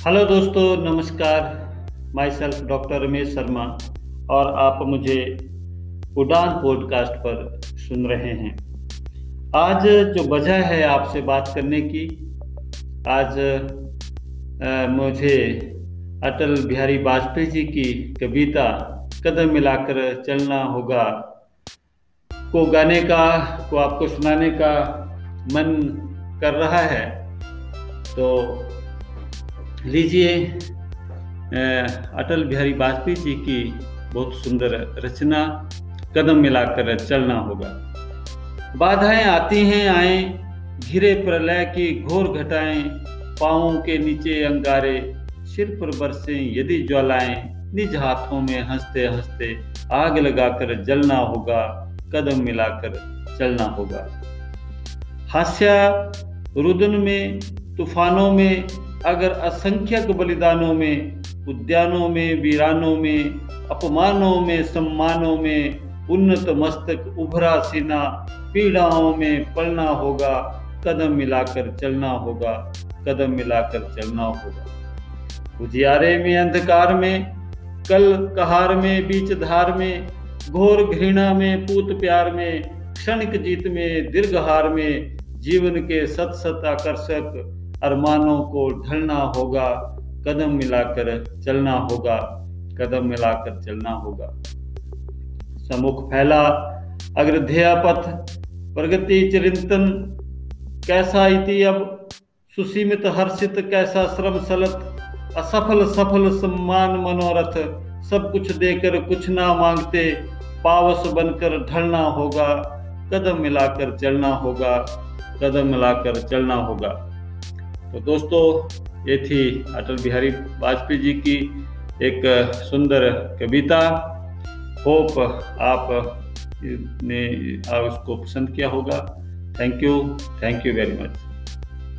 Hello दोस्तों नमस्कार। Myself doctor Ramesh Sharma और आप मुझे उड़ान पॉडकास्ट पर सुन रहे हैं। आज जो वजह है आपसे बात करने की आज आ, मुझे अटल बिहारी वाजपेयी जी की कविता कदम मिलाकर चलना होगा। को गाने का को आपको सुनाने का मन कर रहा है। तो लीजिए अटल बिहारी वाजपेयी जी की बहुत सुंदर रचना, कदम मिलाकर चलना होगा। बाधाएँ आती हैं, आए, घिरे प्रलय की घोर घटाएँ पाओं के नीचे अंगारे, सिर पर बरसे, यदि ज्वालाएँ, निज हाथों में हँसते हँसते आग लगाकर जलना होगा, कदम मिलाकर चलना होगा। हास्या, रुदन में, तूफानों में अगर असंख्यक बलिदानों में, उद्यानों में, वीरानों में, अपमानों में, सम्मानों में उन्नत मस्तक, उभरा सीना पीड़ाओं में पलना होगा, कदम मिलाकर चलना होगा, कदम मिलाकर चलना होगा। उजियारे में, अंधकार में, कल कहार में बीच धार में, घोर घृणा में, पूत प्यार में, क्षणिक जीत में, दीर्घहार में, जीवन के सत सत आकर्षक अरमानों को ढलना होगा, कदम मिलाकर चलना होगा, कदम मिलाकर चलना होगा। समुख फैला अग्रध्या पथ प्रगति चिरंतन, कैसा इति अब? सुसीमित हर्षित, कैसा श्रम सलत? असफल सफल सम्मान मनोरथ, सब कुछ देकर कुछ ना मांगते, पावस बनकर ढलना होगा, कदम मिलाकर चलना होगा, कदम मिलाकर चलना होगा। तो दोस्तों, ये थी अटल बिहारी वाजपेयी जी की एक सुंदर कविता। होप आप ने उसको पसंद किया होगा। Thank you thank you very much